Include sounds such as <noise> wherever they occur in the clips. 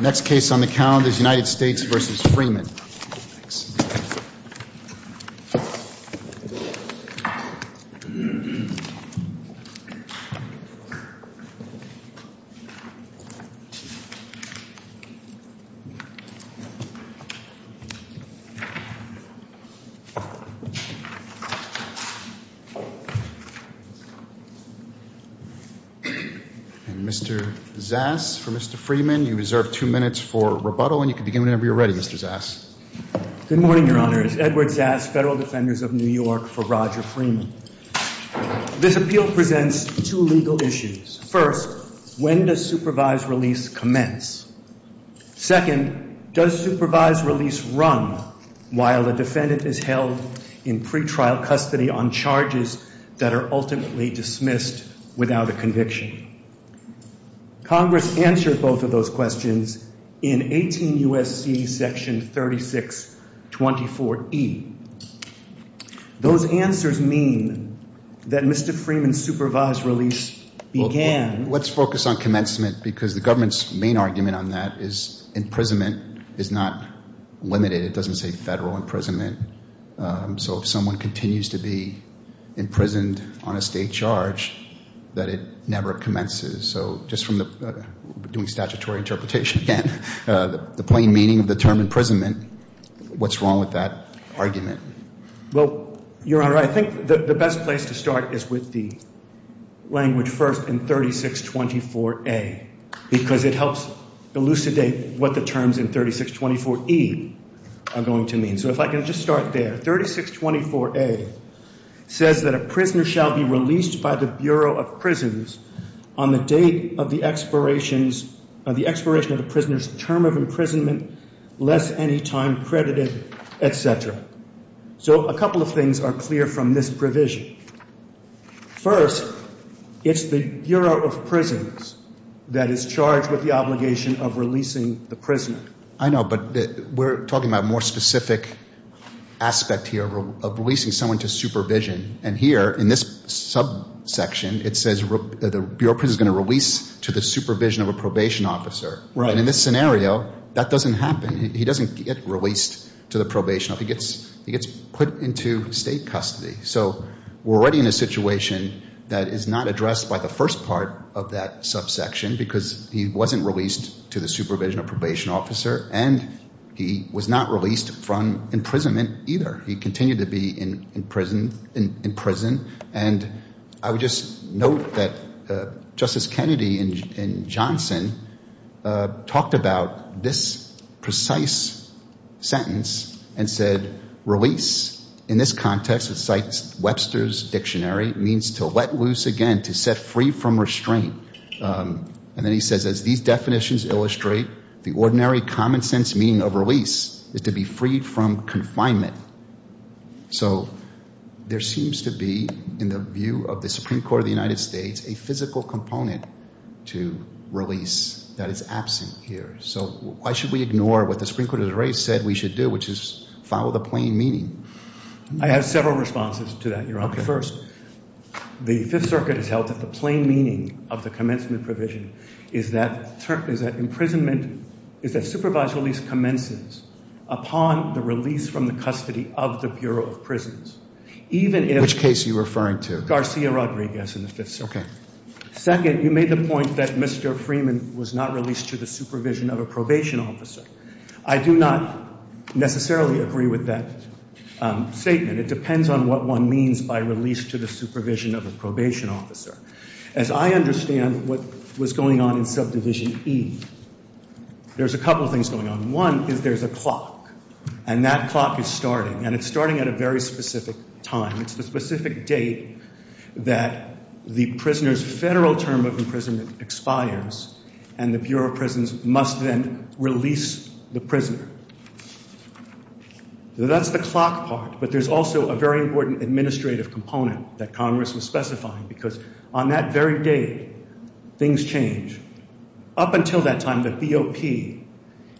Next case on the calendar is United States v. Freeman. Mr. Zass, for Mr. Freeman, you reserve two minutes for rebuttal, and you can begin whenever you're ready, Mr. Zass. Good morning, Your Honors. Edward Zass, Federal Defenders of New York, for Roger Freeman. This appeal presents two legal issues. First, when does supervised release commence? Second, does supervised release run while the defendant is held in pretrial custody on charges that are ultimately dismissed without a conviction? Congress answered both of those questions in 18 U.S.C. section 3624E. Those answers mean that Mr. Freeman's supervised release began Let's focus on commencement, because the government's main argument on that is imprisonment is not limited. It doesn't say federal imprisonment. Um, so if someone continues to be imprisoned on a state charge, that it never commences. So just from uh, doing statutory interpretation again, <laughs> uh, the plain meaning of the term imprisonment, what's wrong with that argument? Well, Your Honor, I think the best place to start is with the language first in 3624A, because it helps elucidate what the terms in 3624E are going to mean. So if I can just start there. 3624A says that a prisoner shall be released by the Bureau of Prisons on the date of the expiration of the prisoner's term of imprisonment, less any time credited, et cetera. So a couple of things are clear from this provision. First, it's the Bureau of Prisons that is charged with the obligation of releasing the prisoner. I know, but we're talking about more specific aspect here of releasing someone to supervision. And here in this subsection, it says uh, the Bureau of Prisons is going to release to the supervision of a probation officer. Right. And in this scenario, that doesn't happen. He doesn't get released to the probation officer. He gets put into state custody. So we're already in a situation that is not addressed by the first part of that subsection, because he wasn't released to the supervision of a probation officer, and he was not released from imprisonment either. He continued to be in prison. In prison. And I would just note that uh, Justice Kennedy in Johnson uh, talked about this precise sentence and said release in this context, it cites Webster's Dictionary, means to let loose again, to set free from restraint. Um, and then he says, as these definitions illustrate, the ordinary common sense meaning of release is to be freed from confinement. So there seems to be, in the view of the Supreme Court of the United States, a physical component to release that is absent here. So why should we ignore what the Supreme Court has already said we should do, which is follow the plain meaning? I have several responses to that, Your Honor. First, the Fifth Circuit has held that the plain meaning of the commencement provision is that imprisonment, is that supervised release commences upon the release from the custody of the Bureau of Prisons. Even if which case are you referring to? Garcia-Rodriguez in the Fifth Circuit. Okay. Second, you made the point that Mr. Freeman was not released to the supervision of a probation officer. I do not necessarily agree with that um, statement. It depends on what one means by release to the supervision of a probation officer. As I understand what was going on in Subdivision E, there's a couple of things going on. One is there's a clock, and that clock is starting, and it's starting at a very specific time. It's the specific date that the prisoner's federal term of imprisonment expires, and the Bureau of Prisons must then release the prisoner. That's the clock part, but there's also a very important administrative component that Congress was specifying, because on that very day, things change. Up until that time, the BOP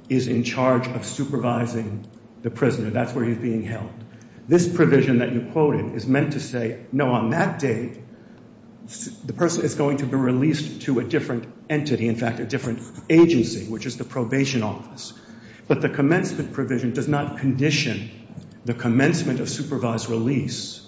is in charge of supervising the prisoner. That's where he's being held. This provision that you quoted is meant to say, no, on that date, the person is going to be released to a different entity, in fact, a different agency, which is the probation office. But the commencement provision does not condition the commencement of supervised release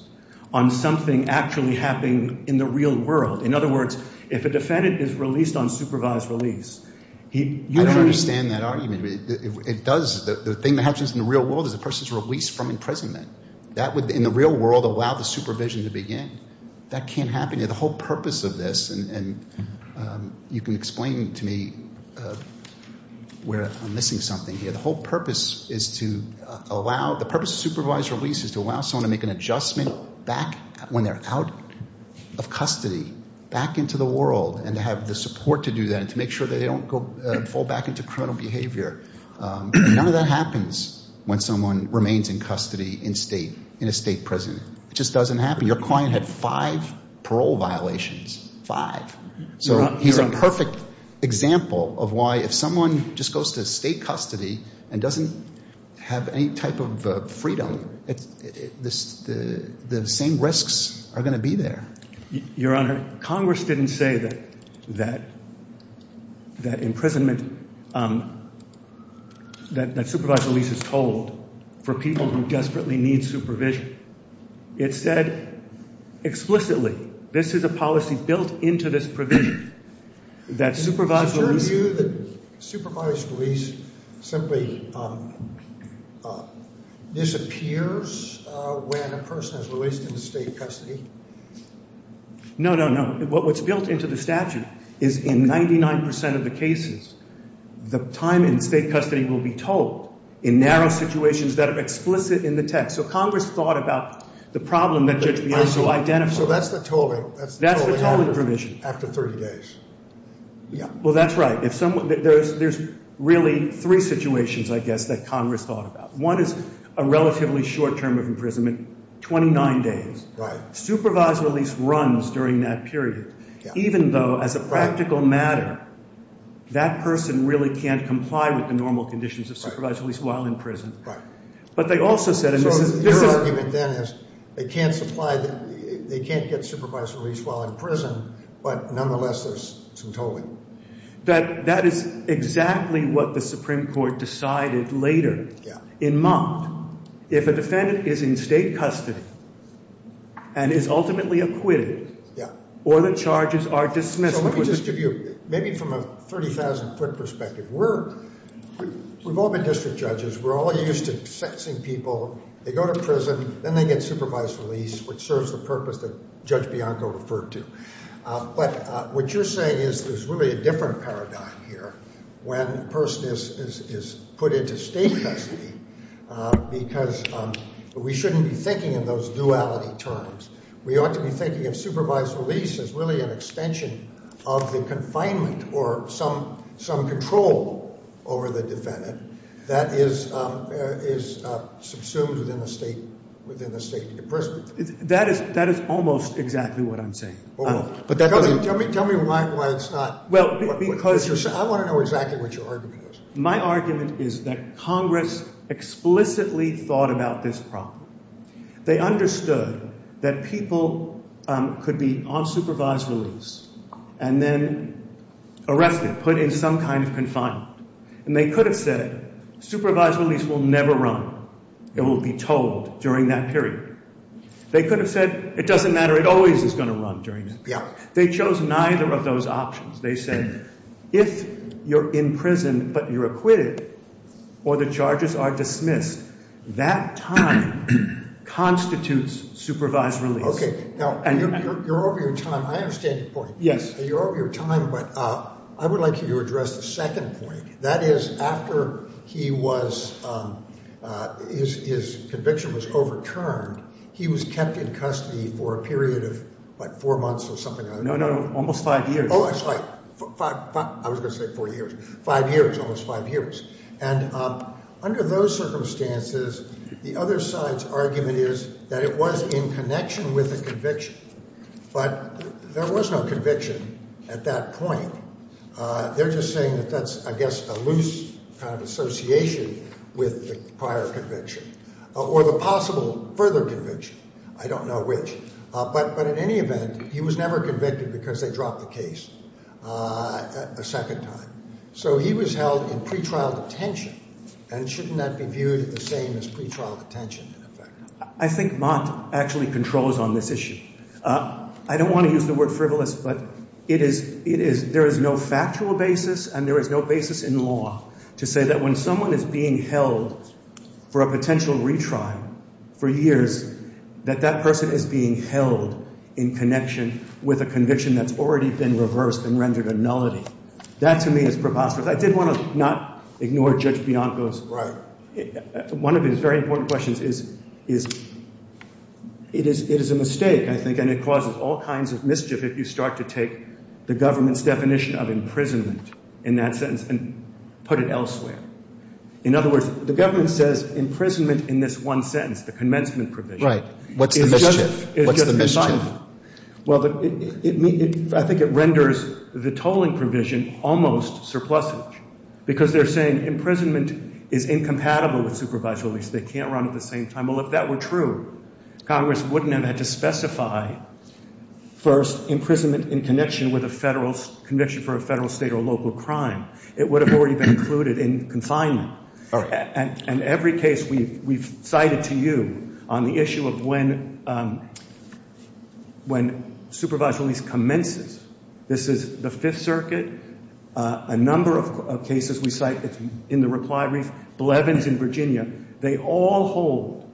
on something actually happening in the real world. In other words, if a defendant is released on supervised release, he usually— I don't understand that argument. It does. The thing that happens in the real world is a person is released from imprisonment. That would, in the real world, allow the supervision to begin. That can't happen. The whole purpose of this, and um, you can explain to me uh, where I'm missing something here. The whole purpose is to uh, allow—the purpose of supervised release is to allow someone to make an adjustment back when they're out of custody, back into the world, and to have the support to do that and to make sure that they don't go uh, fall back into criminal behavior. Um, none of that happens when someone remains in custody in state in a state prison. It just doesn't happen. Your client had five parole violations. Five. So he's a perfect example of why if someone just goes to state custody and doesn't have any type of uh, freedom, the the same risks are going to be there. Your Honor, Congress didn't say that imprisonment—that um, supervised release is tolled for people who desperately need supervision. It said explicitly, this is a policy built into this provision, that supervised release— Is it your view that supervised release simply um, uh, disappears uh, when a person is released into state custody? No, no, no. What's built into the statute is in 99 percent of the cases, the time in state custody will be tolled in narrow situations that are explicit in the text. So Congress thought about the problem that Judge Bianco identified. So that's the tolling. That's the tolling provision. After 30 days. Yeah. Well, that's right. There's really three situations, I guess, that Congress thought about. One is a relatively short term of imprisonment, 29 days. Right. Supervised release runs during that period, even though, as a practical matter, that person really can't comply with the normal conditions of supervised release while in prison. Right. But they also said— and this is... So your argument then is they can't supply—they can't get supervised release while in prison, but nonetheless there's some tolling. That is exactly what the Supreme Court decided later in Mont. If a defendant is in state custody and is ultimately acquitted or the charges are dismissed— So let me just give you, maybe from a 30,000-foot perspective, we've all been district judges. We're all used to sentencing people. They go to prison. Then they get supervised release, which serves the purpose that Judge Bianco referred to. Uh, but uh, what you're saying is there's really a different paradigm here when a person is put into state custody Uh, because um, we shouldn't be thinking in those duality terms. We ought to be thinking of supervised release as really an extension of the confinement or some some control over the defendant that is um, uh, is uh, subsumed within the state within the state imprisonment. That is almost exactly what I'm saying. Oh, um, but that doesn't— Tell me why why it's not— Well, because— I want to know exactly what your argument is. My argument is that Congress explicitly thought about this problem. They understood that people um, could be on supervised release and then arrested, put in some kind of confinement. And they could have said supervised release will never run. It will be tolled during that period. They could have said it doesn't matter. It always is going to run during that period. They chose neither of those options. They said if you're in prison but you're acquitted or the charges are dismissed, that time <clears throat> constitutes supervised release. Okay. Now, you're over your time. I understand your point. Yes. Uh, you're over your time, but uh, I would like you to address the second point. That is, after he was—his um, uh, his conviction was overturned, he was kept in custody for a period of, what, four months or something like that? No, no, almost five years. Oh, that's right. I was going to say four years. Five years, almost five years. And under those circumstances, the other side's argument is that it was in connection with a conviction. But there was no conviction at that point. Uh they're just saying that that's, I guess, a loose kind of association with the prior conviction or the possible further conviction. I don't know which. Uh but but in any event, he was never convicted because they dropped the case. Uh a second time. So he was held in pretrial detention. And shouldn't that be viewed the same as pretrial detention, in effect? I think Mont actually controls on this issue. Uh, I don't want to use the word frivolous, but there is no factual basis and there is no basis in law to say that when someone is being held for a potential retrial for years, that that person is being held in connection with a conviction that's already been reversed and rendered a nullity. That, to me, is preposterous. I did want to not ignore Judge Bianco's. Right. One of his very important questions is, is it is a mistake, I think, and it causes all kinds of mischief if you start to take the government's definition of imprisonment in that sentence and put it elsewhere. In other words, the government says imprisonment in this one sentence, the commencement provision. Right. What's the mischief? What's the mischief? Well, I think it renders the tolling provision almost surplusage because they're saying imprisonment is incompatible with supervised release. They can't run at the same time. Well, if that were true, Congress wouldn't have had to specify first imprisonment in connection with a federal conviction for a federal, state, or local crime. It would have already been included in confinement. And every case we've cited to you on the issue of when um, supervised release commences, this is the Fifth Circuit, uh, a number of uh, cases we cite in the reply brief, Blevins in Virginia, they all hold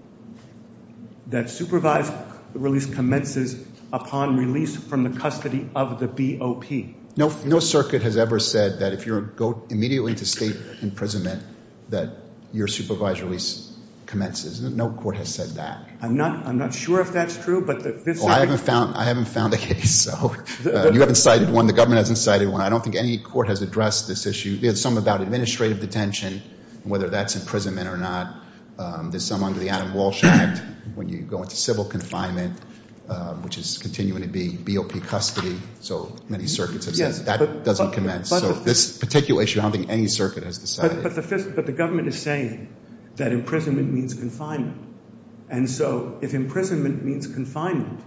that supervised release commences upon release from the custody of the BOP. No circuit has ever said that if you go immediately into state imprisonment that your supervised release commences. No court has said that. I'm not sure if that's true, but the Fifth Circuit. I haven't found a case, so uh, you haven't cited one. The government hasn't cited one. I don't think any court has addressed this issue. There's some about administrative detention, whether that's imprisonment or not. Um, there's some under the Adam Walsh Act when you go into civil confinement, um, which is continuing to be BOP custody. So many circuits have said that doesn't commence. So this particular issue, I don't think any circuit has decided. But the government is saying that imprisonment means confinement. And so if imprisonment means confinement,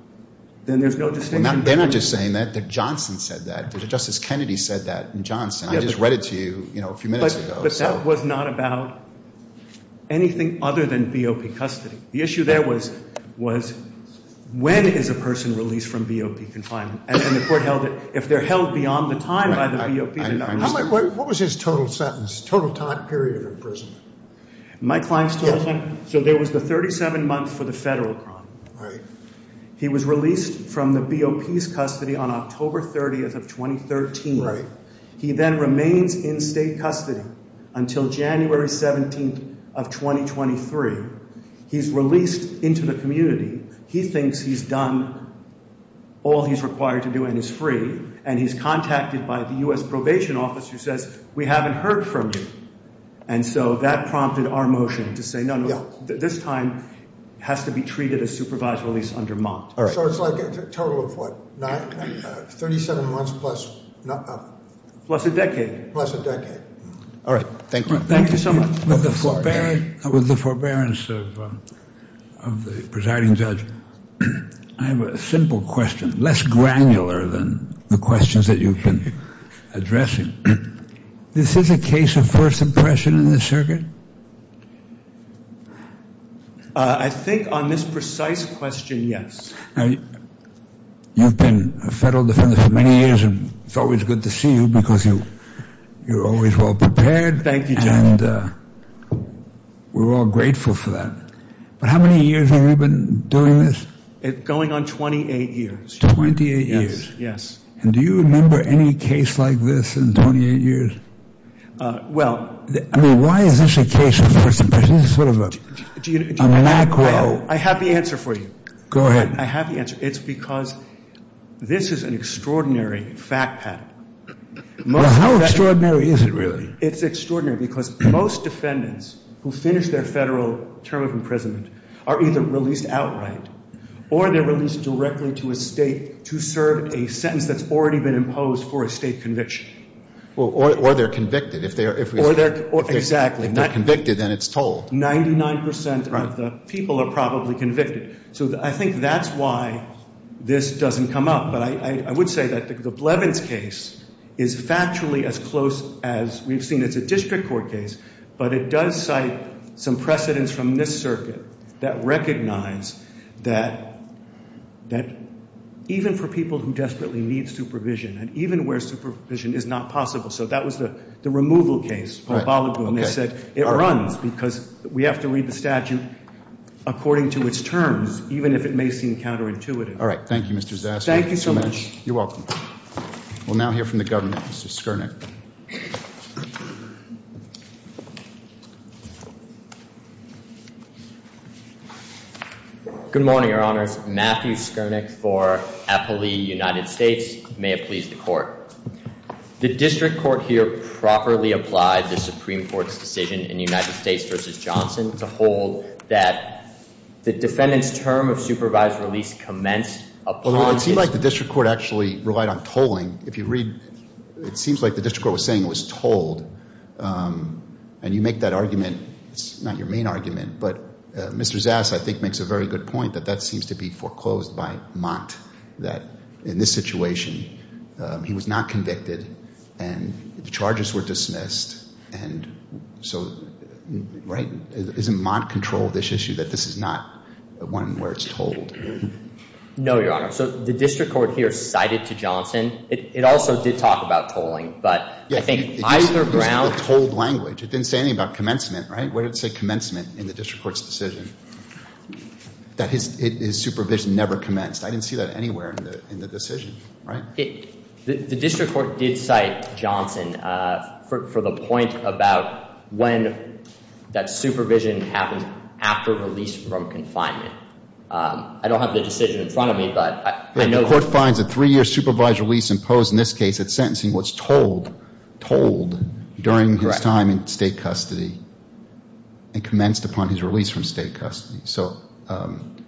then there's no distinction. They're not just saying that. Johnson said that. Justice Kennedy said that in Johnson. I just read it to you you know, a few minutes ago. But that was not about anything other than BOP custody. The issue there was was when is a person released from BOP confinement? And the court held that if they're held beyond the time by the BOP, they're not released. What was his total sentence, total time period of imprisonment? My client's total sentence? So there was the 37 months for the federal crime. Right. He was released from the BOP's custody on October 30th of 2013. Right. He then remains in state custody until January 17th of 2023. He's released into the community. He thinks he's done all he's required to do and is free. And he's contacted by the U.S. probation office who says, we haven't heard from you. And so that prompted our motion to say, no, no, this time has to be treated as supervised release under Mont. So it's like a total of what, uh, 37 months plus? Uh, plus a decade. Plus a decade. All right. Thank you. Thank you so much. With the forbearance uh, of the presiding judge, <clears throat> I have a simple question, less granular than the questions that you've been addressing. <clears throat> This is a case of first impression in the circuit? Uh, I think on this precise question, yes. You've been a federal defender for many years, and it's always good to see you because you're always well prepared. Thank you, Judge. And uh, we're all grateful for that. But how many years have you been doing this? It's going on 28 years. 28 years. Yes. And do you remember any case like this in 28 years? Uh, well. I mean, why is this a case of first impression? This is sort of a macro. I have the answer for you. Go ahead. I have the answer. It's because this is an extraordinary fact pattern. Well, how extraordinary is it really? It's extraordinary because most defendants who finish their federal term of imprisonment are either released outright or they're released directly to a state to serve a sentence that's already been imposed for a state conviction. Well or or they're convicted. If they are if we're exactly. If they're convicted, then it's tolled. Ninety-nine percent of the people are probably convicted. So I think that's why this doesn't come up. But I would say that the Blevins case is factually as close as we've seen. It's a district court case, but it does cite some precedents from this circuit that recognize that that even for people who desperately need supervision, and even where supervision is not possible. So that was the removal case for. And they said it runs because we have to read the statute according to its terms, even if it may seem counterintuitive. All right. Thank you, Mr. Zasser. Thank you so much. You're welcome. We'll now hear from the government. Mr. Skurnick. Good morning, Your Honors. Matthew Skernick for Appellee, United States. May it please the Court. The district court here properly applied the Supreme Court's decision in United States v. Johnson to hold that the defendant's term of supervised release commenced upon his Well, it seemed like the district court actually relied on tolling. If you read, it seems like the district court was saying it was tolled. Um, and you make that argument. It's not your main argument. But Uh, Mr. Zass, I think, makes a very good point that that seems to be foreclosed by Mont, that in this situation um, he was not convicted and the charges were dismissed. And so, right, isn't Mont control of this issue that this is not one where it's tolled? No, Your Honor. So the district court here cited to Johnson. It also did talk about tolling. But I think either ground It used the tolled language. It didn't say anything about commencement, right? Where did it say commencement in the district court's decision? That his supervision never commenced. I didn't see that anywhere in the decision, right? The district court did cite Johnson uh, for the point about when that supervision happened after release from confinement. Um, I don't have the decision in front of me, but I know The court finds a three-year supervised release imposed in this case at sentencing was tolled during his time in state custody and commenced upon his release from state custody. So um,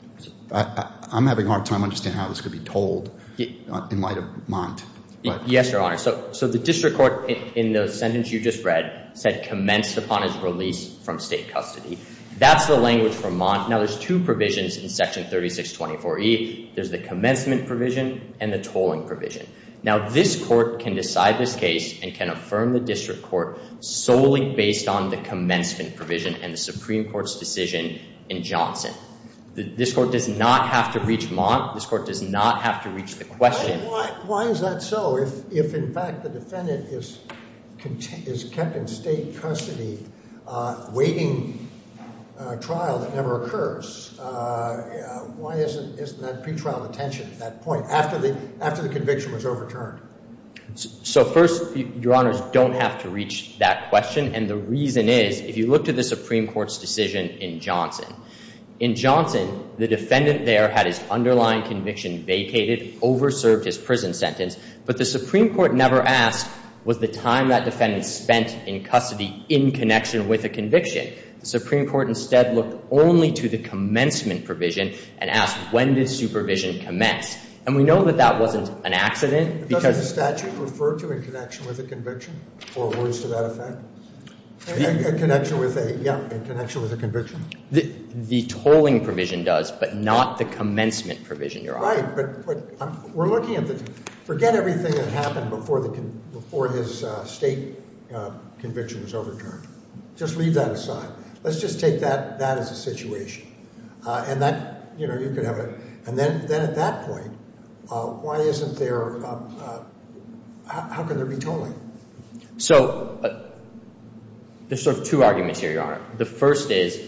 I'm having a hard time understanding how this could be tolled in light of Mont. Yes, Your Honor. So so the district court in the sentence you just read said commenced upon his release from state custody. That's the language from Mont. Now, there's two provisions in Section 3624E. There's the commencement provision and the tolling provision. Now, this court can decide this case and can affirm the district court solely based on the commencement provision and the Supreme Court's decision in Johnson. This court does not have to reach Mont. This court does not have to reach the question. Why is that so? If, in fact, the defendant is kept in state custody uh, waiting uh, trial that never occurs, uh, why isn't that pretrial detention at that point after the conviction was overturned? So first, Your Honors don't have to reach that question. And the reason is, if you look to the Supreme Court's decision in Johnson, in Johnson, the defendant there had his underlying conviction vacated, over-served his prison sentence, but the Supreme Court never asked, was the time that defendant spent in custody in connection with a conviction? The Supreme Court instead looked only to the commencement provision and asked, when did supervision commence? And we know that that wasn't an accident because Doesn't the statute refer to in connection with a conviction or words to that effect? In connection with a, yeah, in connection with a conviction? The tolling provision does, but not the commencement provision, Your Honor. Right, but we're looking at the, forget everything that happened before his uh, state uh, conviction was overturned. Just leave that aside. Let's just take that as a situation. Uh, and that, you know, you could have a, and then at that point, why isn't there, how can there be tolling? So there's sort of two arguments here, Your Honor. The first is,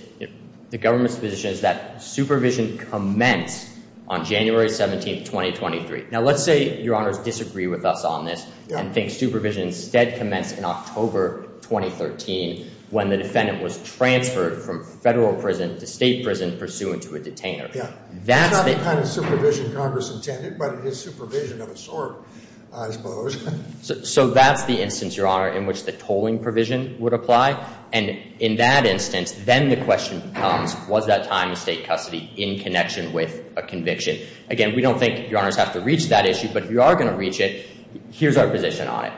the government's position is that supervision commenced on January 17, 2023. Now, let's say Your Honors disagree with us on this and think supervision instead commenced in October 2013 when the defendant was transferred from federal prison to state prison pursuant to a detainer. Yeah. That's not the kind of supervision Congress intended, but it is supervision of a sort, I suppose. <laughs> So that's the instance, Your Honor, in which the tolling provision would apply. And in that instance, then the question becomes, was that time in state custody in connection with a conviction? Again, we don't think Your Honors have to reach that issue, but if you are going to reach it, here's our position on it.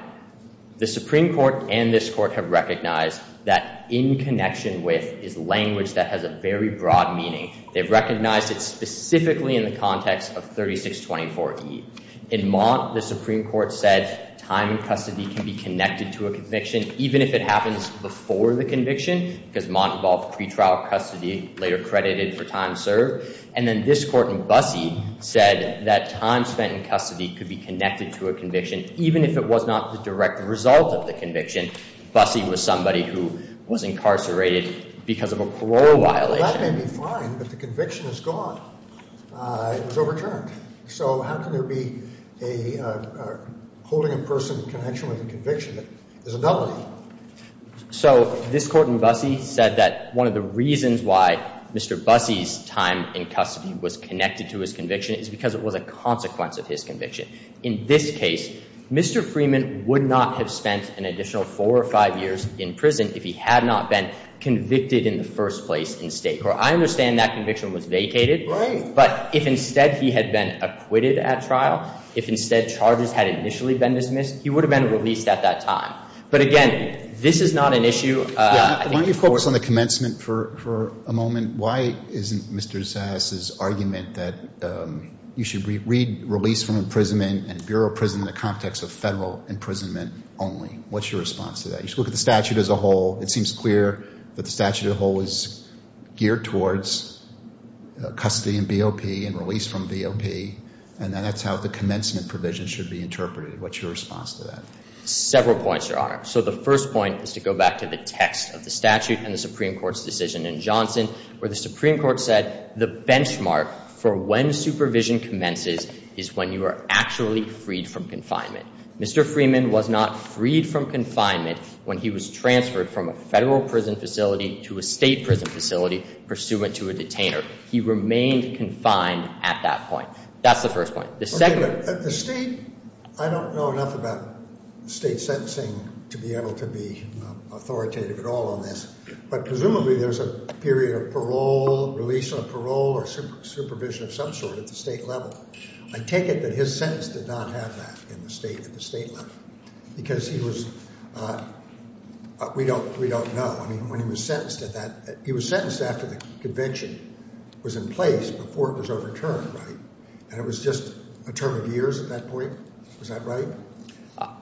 The Supreme Court and this Court have recognized that in connection with is language that has a very broad meaning. They've recognized it specifically in the context of 3624E. In Mont, the Supreme Court said time in custody can be connected to a conviction, even if it happens before the conviction, because Mont involved pretrial custody, later credited for time served. And then this court in Bussey said that time spent in custody could be connected to a conviction, even if it was not the direct result of the conviction. Bussey was somebody who was incarcerated because of a parole violation. Well, that may be fine, but the conviction is gone. Uh, it was overturned. So how can there be holding a person in connection with a conviction is a nullity? So this court in Bussey said that one of the reasons why Mr. Bussey's time in custody was connected to his conviction is because it was a consequence of his conviction. In this case, Mr. Freeman would not have spent an additional four or five years in prison if he had not been convicted in the first place in state court. I understand that conviction was vacated. Right. But if instead he had been acquitted at trial, if instead charges had initially been dismissed, he would have been released at that time. But again, this is not an issue. Uh, why don't you focus on the commencement for a moment? Why isn't Mr. Zass's argument that um, you should read release from imprisonment and Bureau of Prison in the context of federal imprisonment only? What's your response to that? You should look at the statute as a whole. It seems clear that the statute a whole is geared towards uh, custody and BOP and release from BOP, and that's how the commencement provision should be interpreted. What's your response to that? Several points, Your Honor. So the first point is to go back to the text of the statute and the Supreme Court's decision in Johnson, where the Supreme Court said the benchmark for when supervision commences is when you are actually freed from confinement. Mr. Freeman was not freed from confinement when he was transferred from a federal prison facility to a state prison facility pursuant to a detainer. He remained confined at that point. That's the first point. The second. The state, I don't know enough about state sentencing to be able to be uh, authoritative at all on this, but presumably there's a period of parole, release on parole, or supervision of some sort at the state level. I take it that his sentence did not have that in the state at the state level because he was, uh, we don't know. I mean, when he was sentenced at that, he was sentenced after the conviction was in place before it was overturned, right? And it was just a term of years at that point. Was that right?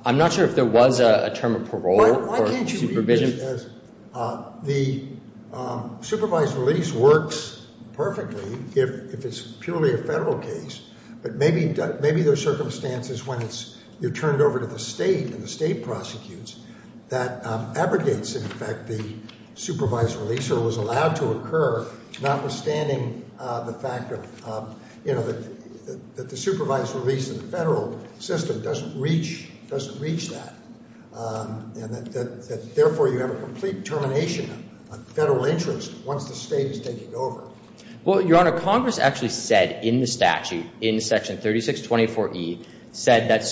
I'm not sure if there was a term of parole or supervision. Why can't you read this as uh, the um, supervised release works perfectly if it's purely a federal case, but maybe there's circumstances when it's you're turned over to the state and the state prosecutes that um, abrogates, in effect, the supervised release or was allowed to occur, notwithstanding uh, the fact of um you know that that the supervised release in the federal system doesn't reach doesn't reach that, um, and that that therefore you have a complete termination of federal interest once the state is taking over. Well, Your Honor, Congress actually said in the statute, in Section 3624E, said that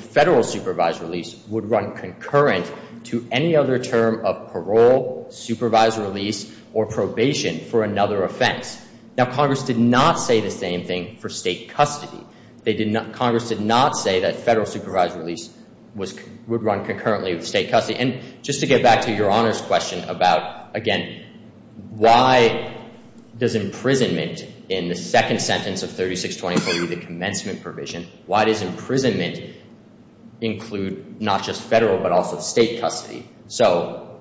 federal supervised release would run concurrent to any other term of parole, supervised release, or probation for another offense. Now, Congress did not say the same thing for state custody. They did not Congress did not say that federal supervised release would run concurrently with state custody. And just to get back to Your Honor's question about, again, why does imprisonment in the second sentence of 3624E, the commencement provision, why does imprisonment include not just federal but also state custody? So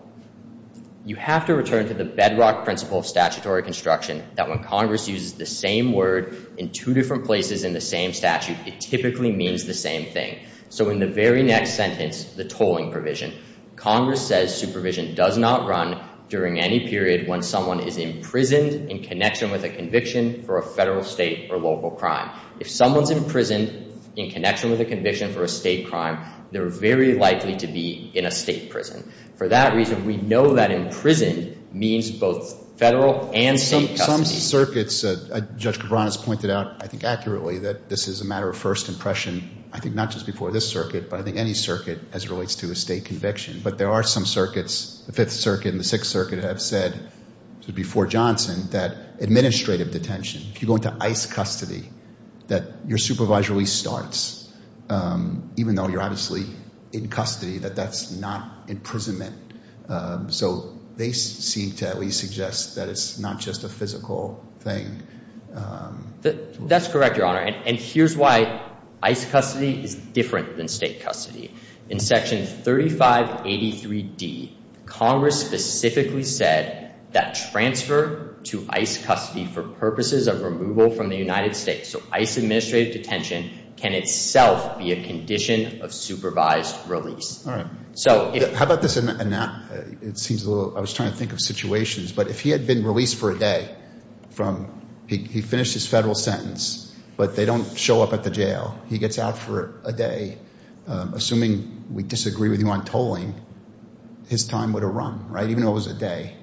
you have to return to the bedrock principle of statutory construction that when Congress uses the same word in two different places in the same statute, it typically means the same thing. So in the very next sentence, the tolling provision, Congress says supervision does not run during any period when someone is imprisoned in connection with a conviction for a federal, state, or local crime. If someone's imprisoned in connection with a conviction for a state crime, they're very likely to be in a state prison. For that reason, we know that imprisoned means both federal and state custody. Some circuits, uh, uh, Judge Cabranes pointed out, I think accurately, that this is a matter of first impression, I think not just before this circuit, but I think any circuit as it relates to a state conviction. But there are some circuits, the Fifth Circuit and the Sixth Circuit have said before Johnson that administrative detention, if you go into ICE custody, that your supervised release starts, um, even though you're obviously in custody, that that's not imprisonment. Um, so they seem to at least suggest that it's not just a physical thing. Um. That's correct, Your Honor. And here's why ICE custody is different than state custody. In Section 3583D, Congress specifically said that transfer to ICE custody for purposes of removal from the United States, so ICE administrative detention, can itself be a condition of supervised release. All right. So if How about this? It seems a little, I was trying to think of situations, but if he had been released for a day from, he finished his federal sentence, but they don't show up at the jail, he gets out for a day, um, assuming we disagree with you on tolling, his time would have run, right, even though it was a day.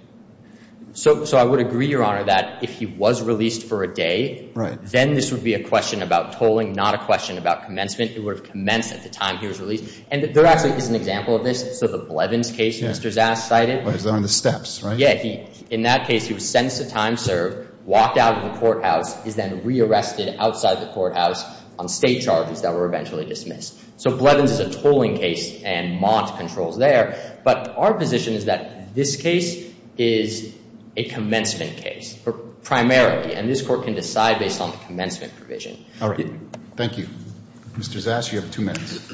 So so I would agree, Your Honor, that if he was released for a day, then this would be a question about tolling, not a question about commencement. It would have commenced at the time he was released. And there actually is an example of this. So the Blevins case Mr. Zass cited. They're on the steps, right? Yeah, he, in that case, he was sentenced to time served, walked out of the courthouse, is then rearrested outside the courthouse on state charges that were eventually dismissed. So Blevins is a tolling case, and Mont controls there. But our position is that this case is a commencement case, primarily, and this Court can decide based on the commencement provision. All right. Thank you. Mr. Zass, you have two minutes.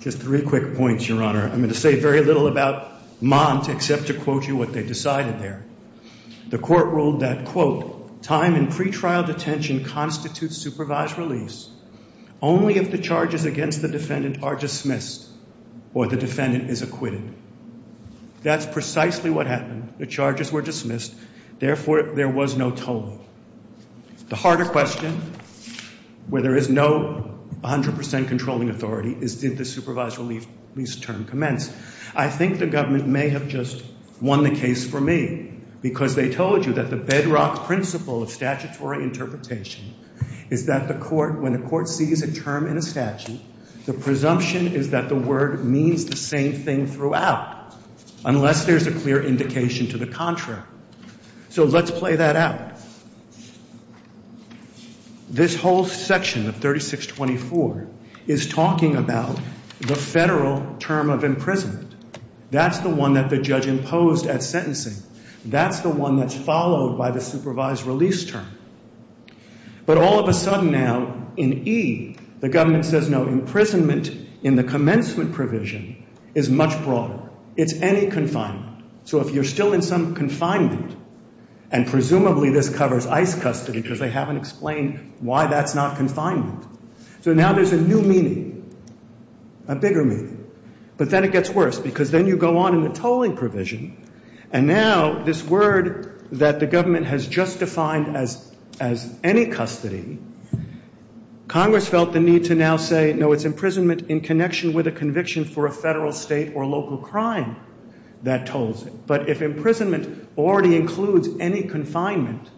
Just three quick points, Your Honor. I'm going to say very little about Mont, except to quote you what they decided there. The Court ruled that, quote, time in pretrial detention constitutes supervised release only if the charges against the defendant are dismissed or the defendant is acquitted. That's precisely what happened. The charges were dismissed. Therefore, there was no tolling. The harder question, where there is no 100 percent controlling authority, is did the supervised release term commence? I think the government may have just won the case for me because they told you that the bedrock principle of statutory interpretation is that the court, when the court sees a term in a statute, the presumption is that the word means the same thing throughout, unless there's a clear indication to the contrary. So let's play that out. This whole section of 3624 is talking about the federal term of imprisonment. That's the one that the judge imposed at sentencing. That's the one that's followed by the supervised release term. But all of a sudden now, in E, the government says, no, imprisonment in the commencement provision is much broader. It's any confinement. So if you're still in some confinement, and presumably this covers ICE custody because they haven't explained why that's not confinement. So now there's a new meaning, a bigger meaning. But then it gets worse because then you go on in the tolling provision, and now this word that the government has just defined as any custody, Congress felt the need to now say, no, it's imprisonment in connection with a conviction for a federal, state, or local crime that tolls it. But if imprisonment already includes any confinement,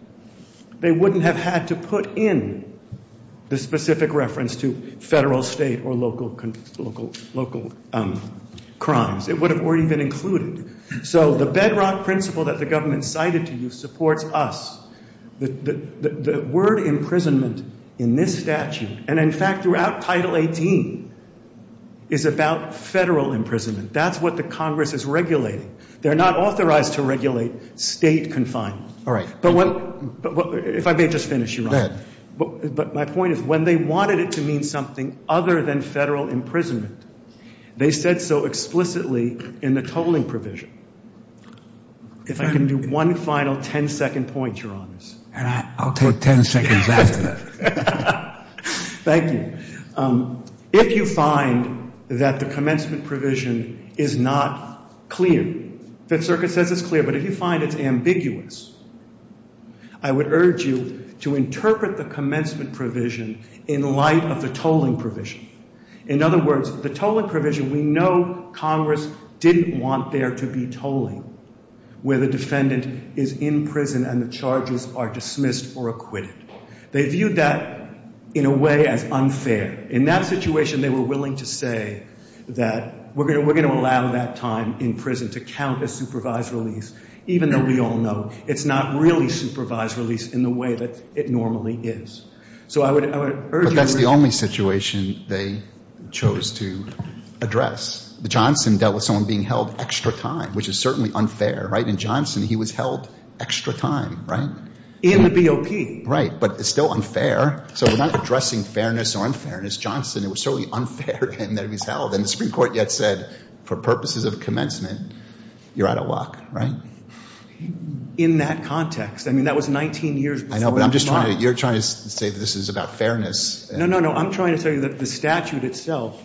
they wouldn't have had to put in the specific reference to federal, state, or local um, crimes. It would have already been included. So the bedrock principle that the government cited to you supports us. The word imprisonment in this statute, and in fact throughout Title 18, is about federal imprisonment. That's what the Congress is regulating. They're not authorized to regulate state confinement. All right. But if I may just finish, Your Honor. Go ahead. But my point is when they wanted it to mean something other than federal imprisonment, they said so explicitly in the tolling provision. If I can do one final 10-second point, Your Honors. And I'll take 10 seconds after that. <laughs> Thank you. Um, if you find that the commencement provision is not clear, Fifth Circuit says it's clear, but if you find it's ambiguous, I would urge you to interpret the commencement provision in light of the tolling provision. In other words, the tolling provision, we know Congress didn't want there to be tolling where the defendant is in prison and the charges are dismissed or acquitted. They viewed that in a way as unfair. In that situation, they were willing to say that we're going to allow that time in prison to count as supervised release, even though we all know it's not really supervised release in the way that it normally is. So I would urge you to. But that's the only situation they chose to address. Johnson dealt with someone being held extra time, which is certainly unfair, right? In Johnson, he was held extra time, right? In the BOP. Right, but it's still unfair. So we're not addressing fairness or unfairness. Johnson, it was certainly unfair to him that he was held. And the Supreme Court yet said, for purposes of commencement, you're out of luck, right? In that context. I mean, that was 19 years before. I know, but I'm just trying to, you're trying to say that this is about fairness. No, no, no. I'm trying to tell you that the statute itself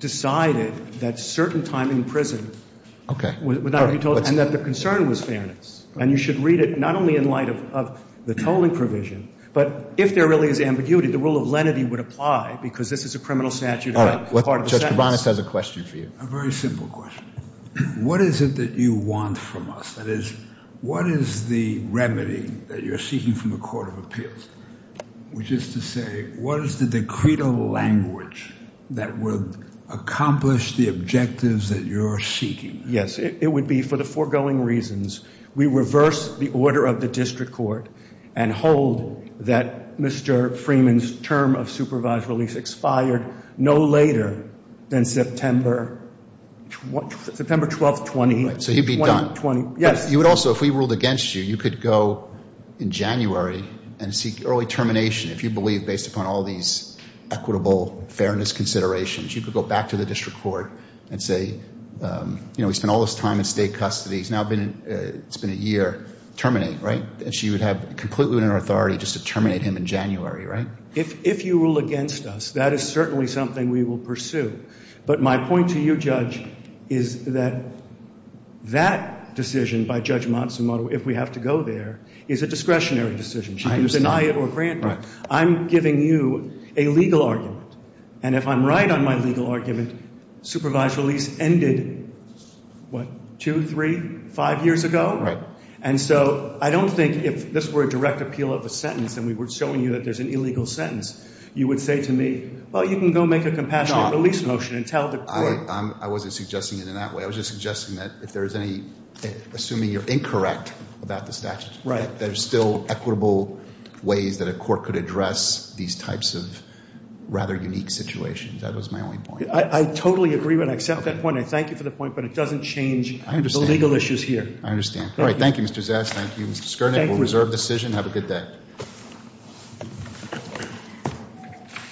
decided that certain time in prison would not be tolled, and that the concern was fairness. And you should read it not only in light of the tolling provision, but if there really is ambiguity, the rule of lenity would apply, because this is a criminal statute. All right. Judge Cabranes has a question for you. A very simple question. What is it that you want from us? That is, what is the remedy that you're seeking from the Court of Appeals? Which is to say, what is the decretal language that would accomplish the objectives that you're seeking? Yes, it would be for the foregoing reasons. We reverse the order of the district court and hold that Mr. Freeman's term of supervised release expired no later than September 12th, 2020. So he'd be done. Yes. You would also, if we ruled against you, you could go in January and seek early termination if you believe, based upon all these equitable fairness considerations, you could go back to the district court and say, um, you know, we spent all this time in state custody. It's now been, uh, it's been a year. Terminate, right? And she would have completely within her authority just to terminate him in January, right? If you rule against us, that is certainly something we will pursue. But my point to you, Judge, is that that decision by Judge Matsumoto, if we have to go there, is a discretionary decision. She can deny it or grant it. I'm giving you a legal argument. And if I'm right on my legal argument, supervised release ended, what, two, three, five years ago? Right. And so I don't think if this were a direct appeal of a sentence and we were showing you that there's an illegal sentence, you would say to me, well, you can go make a compassionate release motion and tell the court. I wasn't suggesting it in that way. I was just suggesting that if there's any, eh, assuming you're incorrect about the statute, that there's still equitable ways that a court could address these types of rather unique situations. That was my only point. I totally agree and I accept that point. I thank you for the point, but it doesn't change the legal issues here. I understand. All right. Thank you, Mr. Zast. Thank you, Mr. Skurnick. We'll reserve decision. Have a good day.